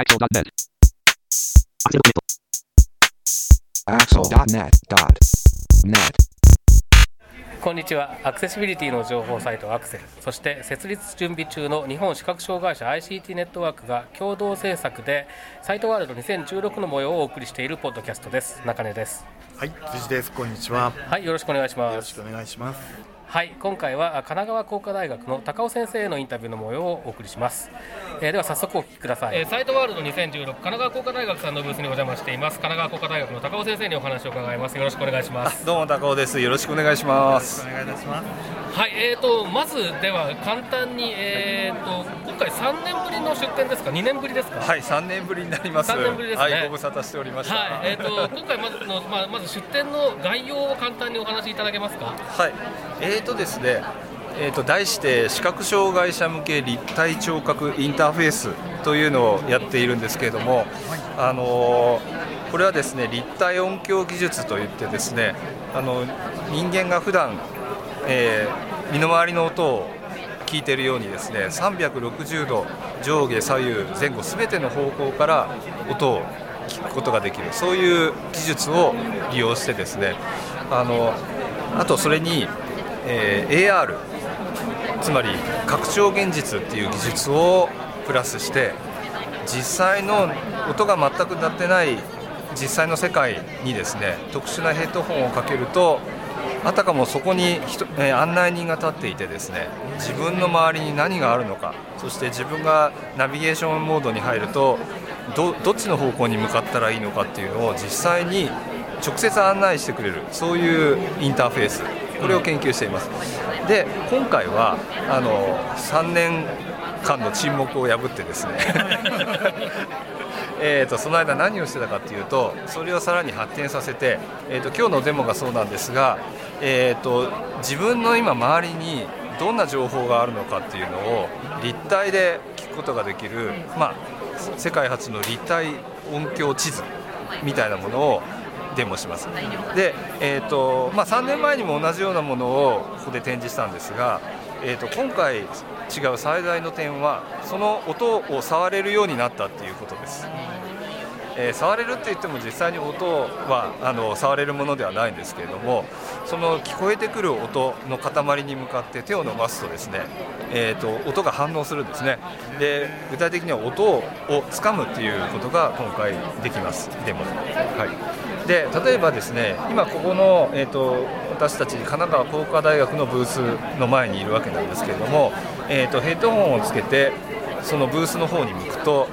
Axel.net. Axel.net.net. こんにちはアクセシビリティの情報サイトアクセルそして設立準備中の日本視覚障害者 ICT ネットワークが共同制作でサイトワールド2016の模様をお送りしているポッドキャストです中根ですはい、辻です。こんにちは。はいよろしくお願いしまよろしすくお願いします。はい今回は神奈川工科大学の高尾先生へのインタビューの模様をお送りします、えーでは早速お聞きください、えーサイトワールド2016神奈川工科大学さんのブースにお邪魔しています神奈川工科大学の高尾先生にお話を伺いますよろしくお願いしますどうも高尾です。よろしくお願いします。お願いいたします。はい、えー、とまずでは簡単に、えー、と今回3年ぶりの出展ですか？2年ぶりですか？はい、三年ぶりになります。三年ぶりですねはい、ご無沙汰しておりました。はい、えー、と今回まずの、まあ、まず出展の概要を簡単にお話しいただけますか？はい、えーとですね、えーと題して視覚障害者向け立体聴覚インターフェースというのをやっているんですけれども、あのこれはですね立体音響技術といってですね、あの人間が普段、えー身の回りの音を聞いているようにですね360度上下左右前後すべての方向から音を聞くことができるそういう技術を利用してですねあのあとそれに、えー AR つまり拡張現実っていう技術をプラスして実際の音が全く鳴ってない実際の世界にですね特殊なヘッドホンをかけるとあたかもそこに人、え案内人が立っていてですね自分の周りに何があるのかそして自分がナビゲーションモードに入るとどっちの方向に向かったらいいのかっていうのを実際に直接案内してくれるそういうインターフェース。これを研究しています。で今回はあの3年間の沈黙を破ってですね。えーとその間何をしてたかっていうとそれをさらに発展させて、えー、と今日のデモがそうなんですが、えー、と自分の今周りにどんな情報があるのかっていうのを立体で聞くことができる、まあ、世界初の立体音響地図みたいなものをデモします。で、えーとまあ、3年前にも同じようなものをここで展示したんですが、えー、と今回違う最大の点はその音を触れるようになったっていうことです。えー触れるって言っても実際に音はあの触れるものではないんですけれどもその聞こえてくる音の塊に向かって手を伸ばすとですね、えー、と音が反応するんですね。で具体的には音をつかむっていうことが今回できます。デモで,、はい、で例えばですね今ここの、えー、と私たち神奈川工科大学のブースの前にいるわけなんですけれども、えー、とヘッドホンをつけてそのブースの方に向くと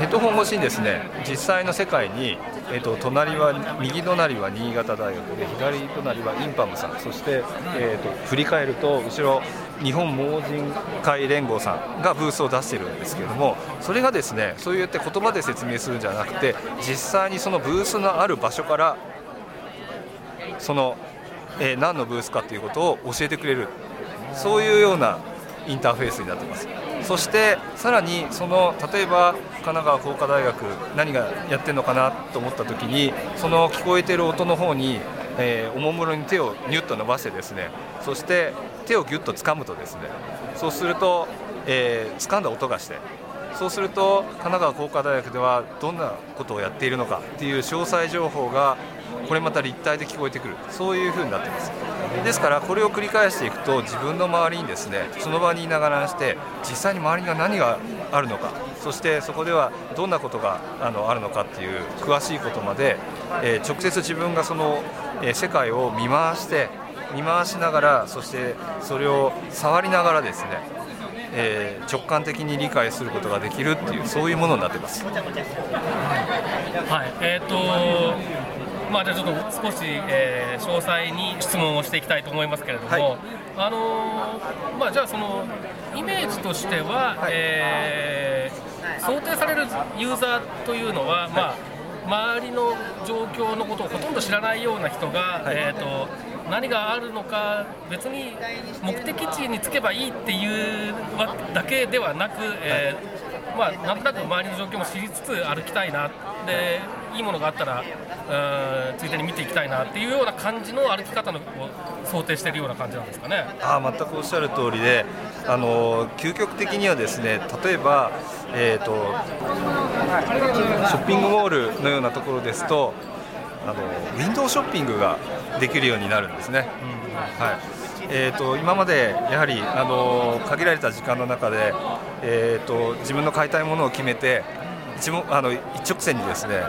ヘッドホン越しにですね実際の世界に、えー、と隣は右隣は新潟大学で左隣はインパムさん。そして、えー、と振り返ると後ろ日本盲人会連合さんがブースを出しているんですけれどもそれがですねそうやって言葉で説明するんじゃなくて実際にそのブースのある場所からその、えー何のブースかということを教えてくれる。そういうようなインターフェースになってます。そしてさらにその例えば神奈川工科大学何がやってるのかなと思った時にその聞こえてる音の方に、えーおもむろに手をニュッと伸ばしてですねそして手をギュッと掴むとですねそうすると、えー掴んだ音がしてそうすると神奈川工科大学ではどんなことをやっているのかっていう詳細情報がこれまた立体で聞こえてくる。そういう風になってます。ですからこれを繰り返していくと自分の周りにですねその場にいながらして実際に周りには何があるのかそしてそこではどんなことがあのあるのかっていう詳しいことまで、えー直接自分がその、えー世界を見回して見回しながらそしてそれを触りながらですねえー直感的に理解することができるっていうそういうものになってます。はいえーとまあ、じゃあちょっと少し、えー詳細に質問をしていきたいと思いますけれども、はい。あのーまあ、じゃあそのイメージとしては、えー想定されるユーザーというのは、まあ、周りの状況のことをほとんど知らないような人が、はい。えー、と何があるのか別に目的地に着けばいいっていうわだけではなく、えーまあ、なんとなく周りの状況も知りつつ歩きたいなでいいものがあったらついでに見ていきたいなっていうような感じの歩き方のを想定しているような感じなんですかね。あ全くおっしゃる通りであの究極的にはですね例えば、えーと、ショッピングモールのようなところですとあのウィンドウショッピングができるようになるんですね。うん、はいえーと、今までやはりあの限られた時間の中で、えーと、自分の買いたいものを決めて一あの一直線にですね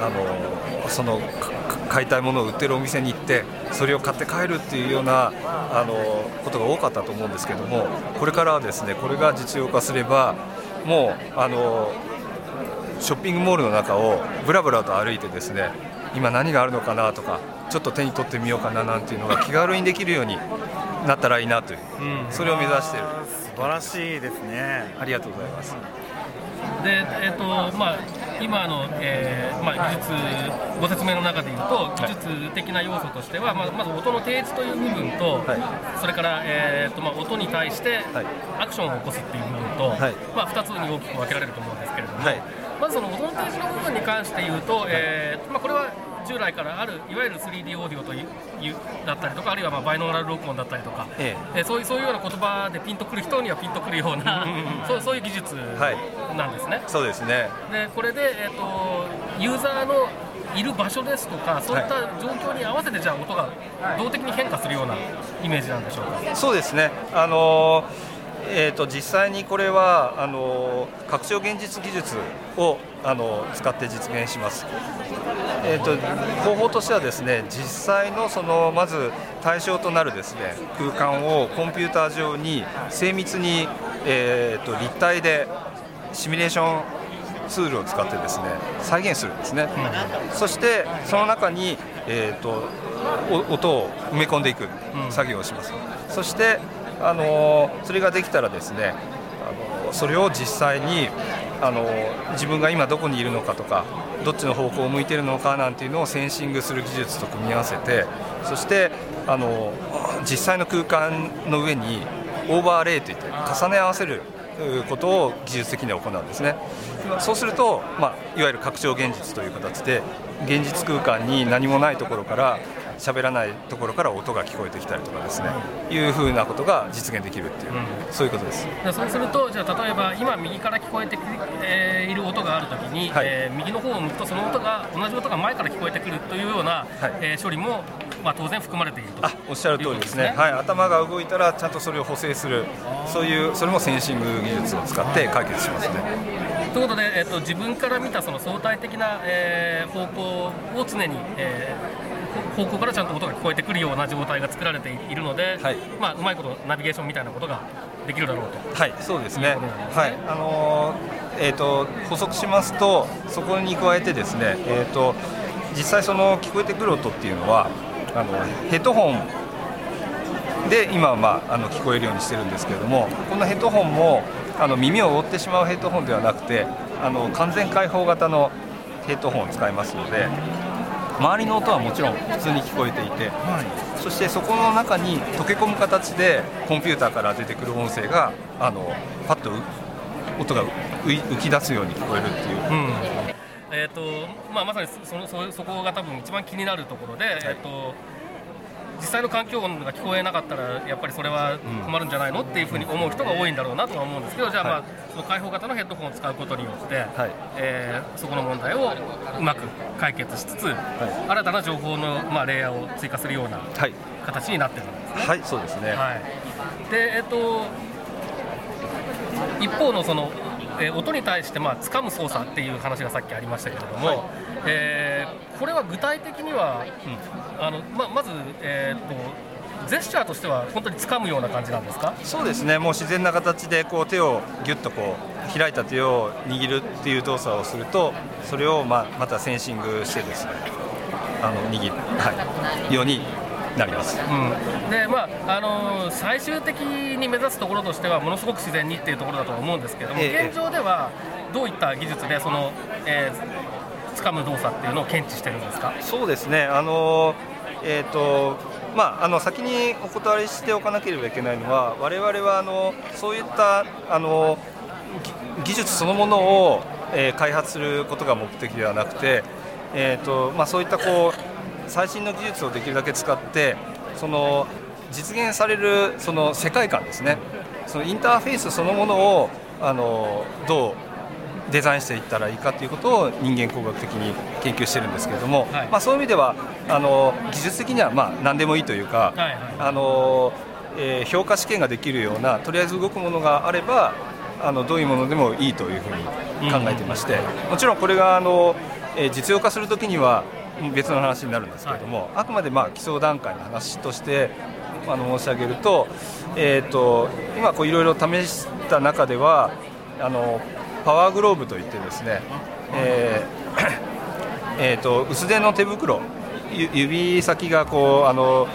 あのその買いたいものを売ってるお店に行ってそれを買って帰るっていうようなあのことが多かったと思うんですけどもこれからはですねこれが実用化すればもうあのショッピングモールの中をぶらぶらと歩いてですね今何があるのかなとかちょっと手に取ってみようかななんていうのが気軽にできるようになったらいいなという、うん、それを目指している。素晴らしいですね。ありがとうございます。で、えーとまあ、今の、えーまあ、技術ご説明の中でいうと技術的な要素としては、ままず音の提示という部分と、はい、それから、えーとまあ、音に対してアクションを起こすっていう部分と、はい、まあ、2つに大きく分けられると思うんですけれども、はい、まずその音の提示の部分に関して言うと、えーまあ、これは従来からあるいわゆる 3D オーディオというだったりとかあるいはまあバイノーラル録音だったりとか、ええ。そういうそういうような言葉でピンとくる人にはピンとくるようなそうそういう技術なんですね。はい、そうですね。でこれで、えーと、ユーザーのいる場所ですとかそういった状況に合わせてじゃあ音が動的に変化するようなイメージなんでしょうか？そうですね。あのーえーと、実際にこれはあの拡張現実技術をあの使って実現します、えーと、方法としてはですね実際のそのまず対象となるですね空間をコンピューター上に精密に、えーと、立体でシミュレーションツールを使ってですね再現するんですね、うん、そしてその中に、えー、と音を埋め込んでいく作業をします、うん、そしてあのそれができたらですねあのそれを実際にあの自分が今どこにいるのかとかどっちの方向を向いているのかなんていうのをセンシングする技術と組み合わせてそしてあの実際の空間の上にオーバーレイといって重ね合わせることを技術的には行うんですね。そうすると、まあ、いわゆる拡張現実という形で現実空間に何もないところから喋らないところから音が聞こえてきたりとかですね、い。うふうなことが実現できるっていう、うん、そういうことです。そうするとじゃあ例えば今右から聞こえて、えー、いる音があるときに、はい、えー、右の方を向くとその音が同じ音が前から聞こえてくるというような、はい、えー、処理もまあ、当然含まれていると。あおっしゃる通りですね、ね、はい、頭が動いたらちゃんとそれを補正するそういうそれもセンシング技術を使って解決しますね。ということで、えっと、自分から見たその相対的な、えー、方向を常に、えー、方向からちゃんと音が聞こえてくるような状態が作られているので、はい、まあ、うまいことナビゲーションみたいなことができるだろうと。はい、そうですね。すねはい、あのー、えっ、ー、と補足しますと、そこに加えてですね、えっ、ー、と実際その聞こえてくる音っていうのはあのヘッドホンで今は、まあ、あの聞こえるようにしてるんですけれどもこのヘッドホンもあの耳を覆ってしまうヘッドホンではなくてあの完全開放型のヘッドホンを使いますので周りの音はもちろん普通に聞こえていて、はい、そしてそこの中に溶け込む形でコンピューターから出てくる音声があのパッと音が浮き出すように聞こえるっていう。うん。えーとまあ、まさにそのそそこが多分一番気になるところで、はい、えーと実際の環境音が聞こえなかったらやっぱりそれは困るんじゃないのっていうふうに思う人が多いんだろうなとは思うんですけどじゃあまあ、その開放型のヘッドホンを使うことによって、はい、えー、そこの問題をうまく解決しつつ、はい、新たな情報の、まあ、レイヤーを追加するような形になってるんですね。はい、そうですね、はい、でえっ、ー、と一方のそのえー、音に対して、まあ掴む操作っていう話がさっきありましたけれども、はい、えー、これは具体的には、うん、あのままず、えーと、ジェスチャーとしては本当に掴むような感じなんですか？そうですね、もう自然な形でこう手をぎゅっとこう開いた手を握るっていう動作をすると、それをまあまたセンシングしてですね、あの握はい、ようになります、うん、でまああのー、最終的に目指すところとしてはものすごく自然にっていうところだと思うんですけども、え。現状ではどういった技術でその、えー、掴む動作っていうのを検知してるんですか？そうですね。あの、えっ、ー、とまあ、あの先にお断りしておかなければいけないのは我々はあのそういったあの技術そのものを、えー、開発することが目的ではなくてえーとまあ、そういったこう最新の技術をできるだけ使ってその実現されるその世界観ですね。そのインターフェースそのものをあのどうデザインしていったらいいかということを人間工学的に研究してるんですけれども、はい、まあ、そういう意味ではあの技術的にはまあ何でもいいというか、はいはい、あのえー、評価試験ができるようなとりあえず動くものがあればあのどういうものでもいいというふうに考えていまして、うん、もちろんこれがあの、えー、実用化するときには別の話になるんですけれども、はい、あくまでまあ基礎段階の話としてあの申し上げると,、えーと、今こういろいろ試した中ではあのパワーグローブといってですね、えーえーと、薄手の手袋指先がこうあの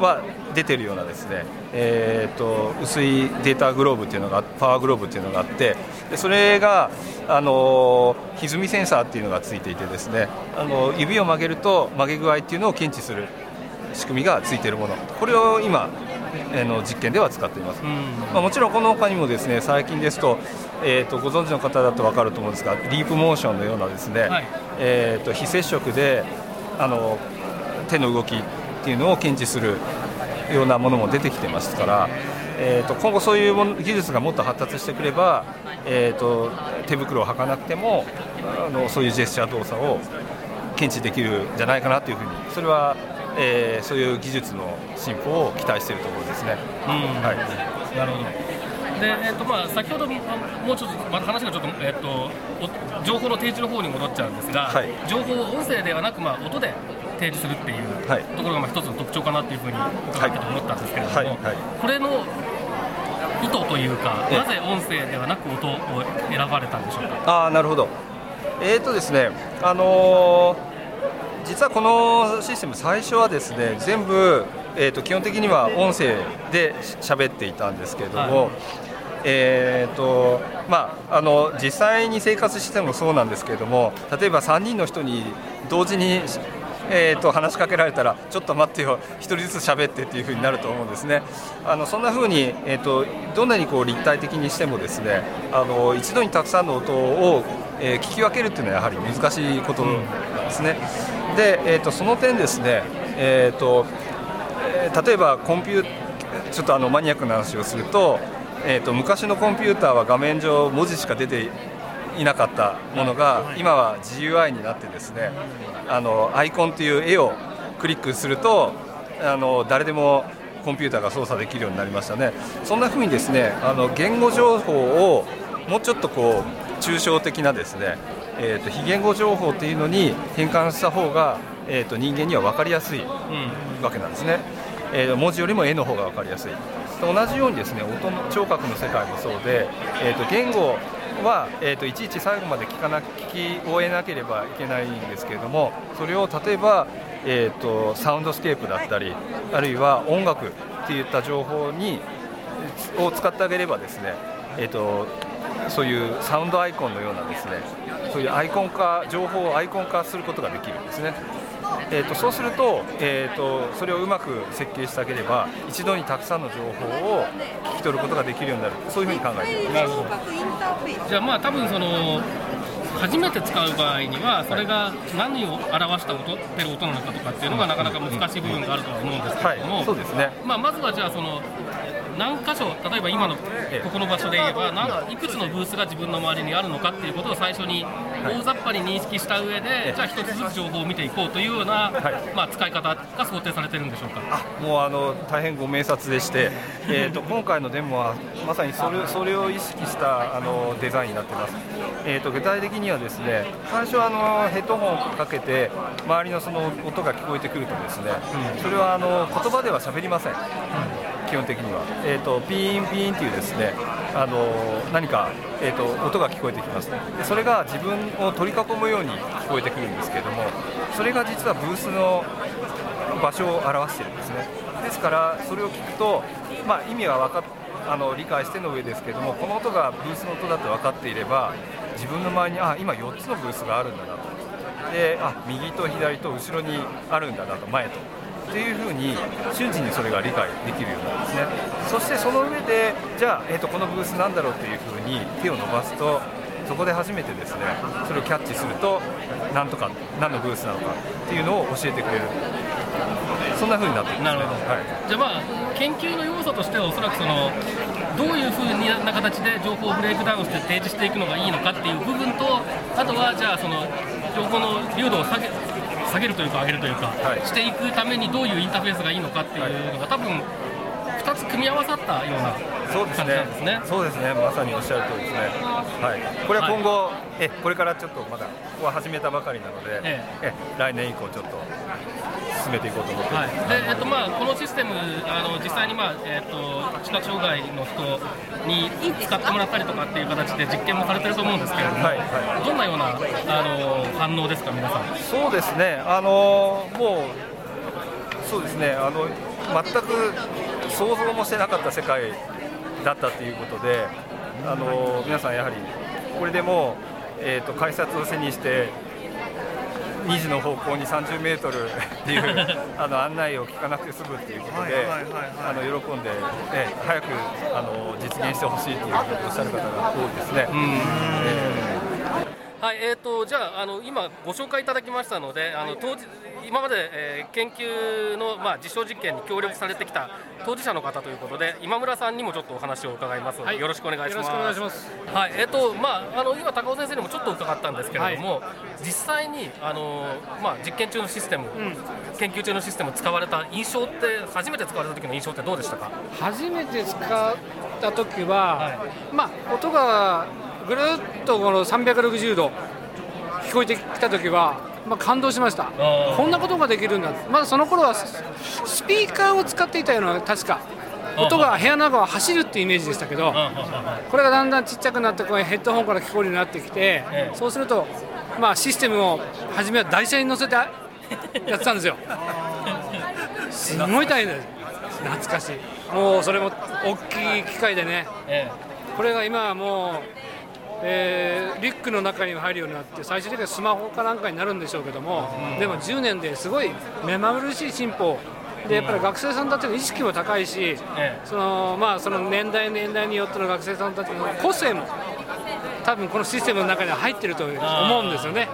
は出てるようなですね、えーと、薄いデータグローブっていうのがパワーグローブっていうのがあってでそれがあの歪みセンサーっていうのがついていてですねあの指を曲げると曲げ具合っていうのを検知する仕組みがついているもの。これを今の実験では使っています、まあ、もちろんこの他にもですね最近ですと,、えーと、ご存知の方だと分かると思うんですがディープモーションのようなですね、はい、えーと、非接触であの手の動きっていうのを検知するようなものも出てきてますから、えーと、今後そういう技術がもっと発達してくれば、えーと、手袋を履かなくてもあのそういうジェスチャー動作を検知できるんじゃないかなというふうにそれはえー、そういう技術の進歩を期待しているところですね。うん。はい、なるほど。でえーとまあ、先ほどもうちょっとまた話がちょっと,、えーと、情報の提示の方に戻っちゃうんですが、はい、情報を音声ではなく、まあ、音で提示するっていうところがまあ一つの特徴かなというふうに伺ってと思ったんですけれども、はい。はい、これの意図というか、なぜ音声ではなく音を選ばれたんでしょうか？あなるほど。えーとですねあのー実はこのシステム最初はですね全部、えーと、基本的には音声で喋っていたんですけれども、はい、えーとまあ、あの実際に生活してもそうなんですけれども例えば3人の人に同時にえーと、話しかけられたらちょっと待ってよ、1人ずつ喋ってっていう風になると思うんですね。あのそんな風に、えーと、どんなにこう立体的にしてもですねあの一度にたくさんの音を、えー、聞き分けるっていうのはやはり難しいことなんですね。で、えーと、その点ですね、えーとえー、例えばコンピューちょっとあのマニアックな話をすると,、えーと、昔のコンピューターは画面上文字しか出ていなかったものが今は GUI になってですねあのアイコンという絵をクリックするとあの誰でもコンピューターが操作できるようになりましたね。そんなふうにですねあの言語情報をもうちょっとこう抽象的なですねえーと、非言語情報っていうのに変換した方が、えーと、人間には分かりやすいわけなんですね、うん、えー、文字よりも絵の方が分かりやすい。同じようにですね音の聴覚の世界もそうで、えーと、言語は、えー、といちいち最後まで聞かな聞き終えなければいけないんですけれどもそれを例えば、えー、とサウンドスケープだったりあるいは音楽っていった情報にを使ってあげればですね、えー、とそういうサウンドアイコンのようなですねそういうアイコン化情報をアイコン化することができるんですね。えーと、そうすると,、えーと、それをうまく設計してあげれば一度にたくさんの情報を聞き取ることができるようになる。そういうふうに考えています。じゃあまあ多分その初めて使う場合にはそれが何を表した音てる音なのかとかっていうのがなかなか難しい部分があるとは思うんですけれども、はい、そうですね。まあ、まずはじゃあその何箇所例えば今のここの場所で言えば何いくつのブースが自分の周りにあるのかっていうことを最初に大雑把に認識した上で、じゃあ一つずつ情報を見ていこうというような、まあ、使い方が想定されてるんでしょうか。もうあの大変ご明察でして、えーと、今回のデモはまさにそれそれを意識したあのデザインになってます、えーと、具体的にはですね最初あのヘッドホンをかけて周りのその音が聞こえてくるとですね、うん、それはあの言葉では喋りません、うん基本的には、えーと、ピーンピーンっていうですねあの何か、えーと、音が聞こえてきます。でそれが自分を取り囲むように聞こえてくるんですけれどもそれが実はブースの場所を表しているんですね。ですからそれを聞くと、まあ、意味は分かあの理解しての上ですけれどもこの音がブースの音だと分かっていれば自分の周りにあ今4つのブースがあるんだなと。であ右と左と後ろにあるんだなと前と。っていうふうに瞬時にそれが理解できるようなんですね。そしてその上でじゃあ、えーと、このブースなんだろうっていうふうに手を伸ばすとそこで初めてですねそれをキャッチすると何とか何のブースなのかっていうのを教えてくれる。そんな風になっていますなるほど、はい。じゃあまあ研究の要素としてはおそらくそのどういうふうな形で情報をブレイクダウンして提示していくのがいいのかっていう部分とあとはじゃあその情報の流度を下げ下げるというか上げるというか、はい。していくためにどういうインターフェースがいいのかっていうのが多分2つ組み合わさったようなそうですね。ですね。そうですね。まさにおっしゃる通りですね。はい。これは今後、えこれからちょっとまだここは始めたばかりなので、ええ。来年以降ちょっと進めていこうと思ってまはい。す、でえっとまあ、このシステム、あの実際に、まあえっと視覚障害の人に使ってもらったりとかっていう形で実験もされてると思うんですけれども、はいはどんなようなあの反応ですか、皆さん？そうですね、あのもう、そうですね、あの全く想像もしてなかった世界だったということで、あの皆さん、やはりこれでもう、えー、と改札を背にして、2時の方向に30メートルっていう あの案内を聞かなくて済むっていうことで、あの喜んで、え早くあの実現してほしいということをおっしゃる方が多いですね。はい、えー、とじゃああの今ご紹介いただきましたのであの当時今まで、えー研究の、まあ、実証実験に協力されてきた当事者の方ということで今村さんにもちょっとお話を伺いますので、はいよろしくお願いします。よろしくお願いします。はい、えっ、とまああの今高尾先生にもちょっと伺ったんですけれども、実際にあのまあ実験中のシステム、研究中のシステム使われた印象って初めて使われた時の印象ってどうでしたか？初めて使った時は、はまあ音がぐるっとこの360度聞こえてきた時は、まあ、感動しました。ー。こんなことができるんだ。まだその頃はススピーカーを使っていたような確か音が部屋の中を走るっていうイメージでしたけどこれがだんだんちっちゃくなってこうヘッドホンから聞こえるようになってきて、ええ。そうすると、まあ、システムを初めは台車に乗せて やってたんですよ。すごい大変です懐かしい。もうそれも大きい機械でね。え。これが今はもう、えーリュックの中に入るようになって最終的にはスマホかなんかになるんでしょうけども、でも10年ですごい目まぐるしい進歩。でやっぱり学生さんたちの意識も高いし、ええ。そのまあ、その年代年代によっての学生さんたちの個性も多分このシステムの中には入ってると思うんですよね。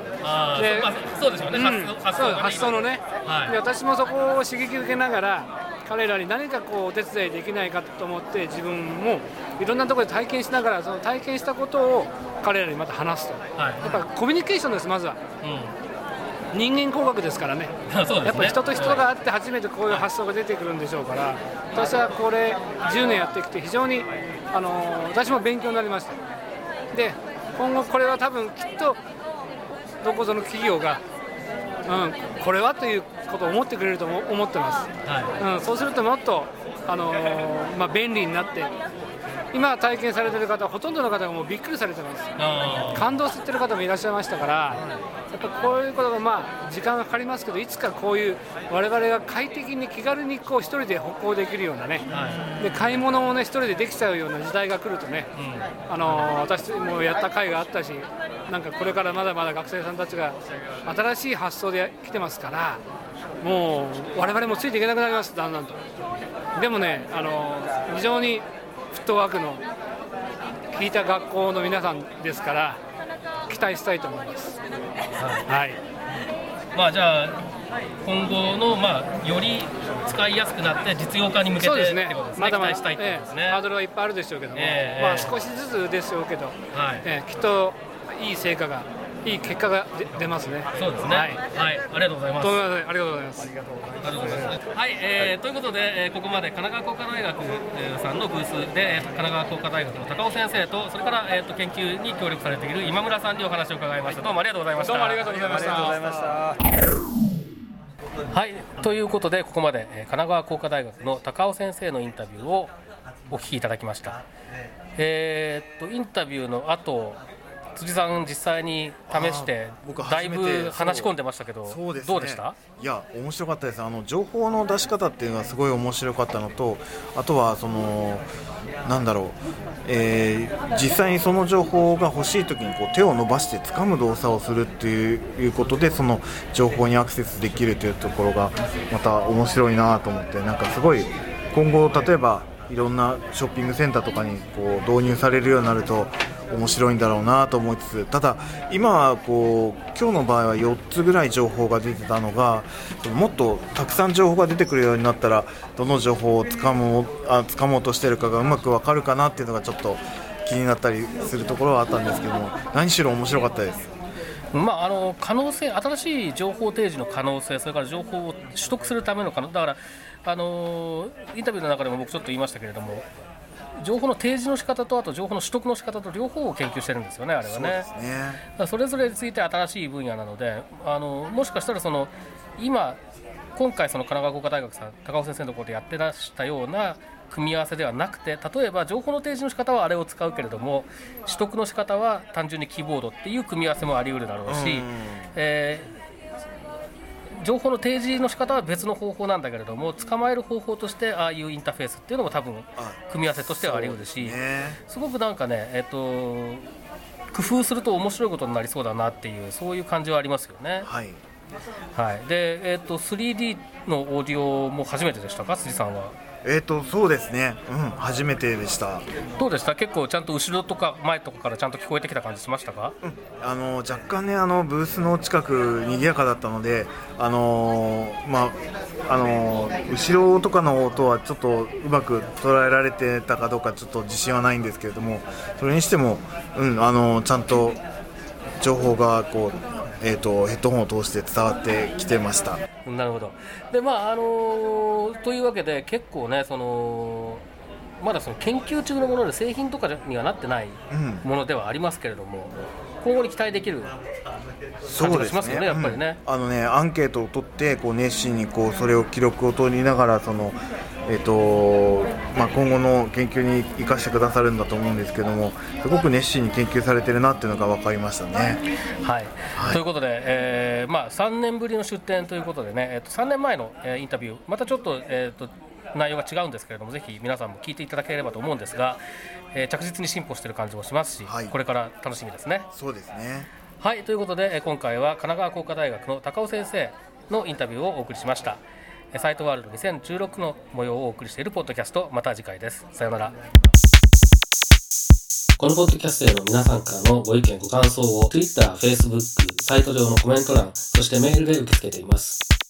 でまあそうでしょうね、うん。発想のね、はい。で私もそこを刺激受けながら彼らに何かこうお手伝いできないかと思って自分もいろんなところで体験しながらその体験したことを彼らにまた話すと。はい。やっぱコミュニケーションですまずは。うん人間工学ですからね。ね。やっぱり人と人があって初めてこういう発想が出てくるんでしょうから私はこれ10年やってきて非常にあの私も勉強になりました。で今後これは多分きっとどこぞの企業が、うん、これはということを思ってくれると思思ってます、はい。うん、そうするともっと、あのーまあ、便利になって今体験されてる方ほとんどの方がもうびっくりされてます。あ感動してる方もいらっしゃいましたから、やっぱこういうことがまあ時間がかかりますけど、いつかこういう我々が快適に気軽にこう一人で歩行できるようなね、ーはい。で買い物もね一人でできちゃうような時代が来るとね、あのー私もやった回があったし、なんかこれからまだまだ学生さんたちが新しい発想で来てますから、もう我々もついていけなくなります、だんだんと。でもね、あのー非常にフットワークの聞いた学校の皆さんですから期待したいと思います。はい、まあじゃあ今後のまあより使いやすくなって実用化に向けてそうですねすね。まだまだしたいとですね。ええハードルはいっぱいあるでしょうけども、ええまあ少しずつでしょうけど、はいええきっといい成果がいい結果が出出ますね。そうですね。ははいい、ありがとうございますありがとうございます。ありがとうございます。はい、えーということで、えーここまで神奈川工科大学えーさんのブースで、えー神奈川工科大学の高尾先生と、それから、えー、と研究に協力されている今村さんにお話を伺いました。どうもありがとうございました。どうもありがとうございました。ました。はい、ということで、ここまで、えー神奈川工科大学の高尾先生のインタビューをお聞きいただきました。えーっとインタビューの後辻さん、実際に試して僕、だいぶ話し込んでましたけど、そうですね。どうでした？いや面白かったです。あの情報の出し方っていうのはすごい面白かったのとあとはそのなんだろう、えー実際にその情報が欲しい時にこう手を伸ばして掴む動作をするっていういうことでその情報にアクセスできるというところがまた面白いなと思ってなんかすごい今後例えばいろんなショッピングセンターとかにこう導入されるようになると面白いんだろうなと思いつつただ今はこう今日の場合は4つぐらい情報が出てたのがもっとたくさん情報が出てくるようになったらどの情報をつかもうあ掴もうとしてるかがうまく分かるかなっていうのがちょっと気になったりするところはあったんですけども何しろ面白かったです。まあ、あの可能性、新しい情報提示の可能性、それから情報を取得するための可能だからあのインタビューの中でも僕ちょっと言いましたけれども、情報の提示の仕方とあと情報の取得の仕方と両方を研究してるんですよね、あれはね。そねそれぞれについて新しい分野なので、あのもしかしたらその今今回その神奈川工科大学さん高尾先生のところでやってらしたような組み合わせではなくて例えば情報の提示の仕方はあれを使うけれども取得の仕方は単純にキーボードっていう組み合わせもあり得るだろうし、えー、情報の提示の仕方は別の方法なんだけれども捕まえる方法としてああいうインターフェースっていうのも多分組み合わせとしてはあり得るし、すごくなんかねえっ、ー、と工夫すると面白いことになりそうだなっていうそういう感じはありますよね。はい。はい、で、えーと、3D のオーディオも初めてでしたか、辻さんは。えーと、そうですね、うん、初めてでした。どうでした？結構ちゃんと後ろとか前とかからちゃんと聞こえてきた感じしましたか、うん、あの若干ねあのブースの近く賑やかだったのであのー、まああのー、後ろとかの音はちょっとうまく捉えられてたかどうかちょっと自信はないんですけれどもそれにしても、うんあのー、ちゃんと情報がこうえーと、ヘッドホンを通して伝わってきてました。なるほど。で、まああのー、というわけで結構ねそのまだその研究中のもので製品とかにはなってないものではありますけれども、うん、今後に期待できる感じがしますよね、ねやっぱりね、うん、あのねアンケートを取ってこう熱心にこうそれを記録を取りながらそのえーとまあ、今後の研究に生かしてくださるんだと思うんですけどもすごく熱心に研究されてるなっていうのが分かりましたね。はい、はい、ということで、えーまあ、3年ぶりの出展ということでね、えー、と3年前の、えー、インタビューまたちょっと,、えーと、内容が違うんですけれどもぜひ皆さんも聞いていただければと思うんですが、えー、着実に進歩している感じもしますし、はい、これから楽しみですね。そうですね。はいということで今回は神奈川工科大学の高尾先生のインタビューをお送りしました。サイトワールド2016の模様をお送りしているポッドキャストまた次回です。さようなら。このポッドキャストへの皆さんからのご意見ご感想を Twitter、Facebook、サイト上のコメント欄そしてメールで受け付けています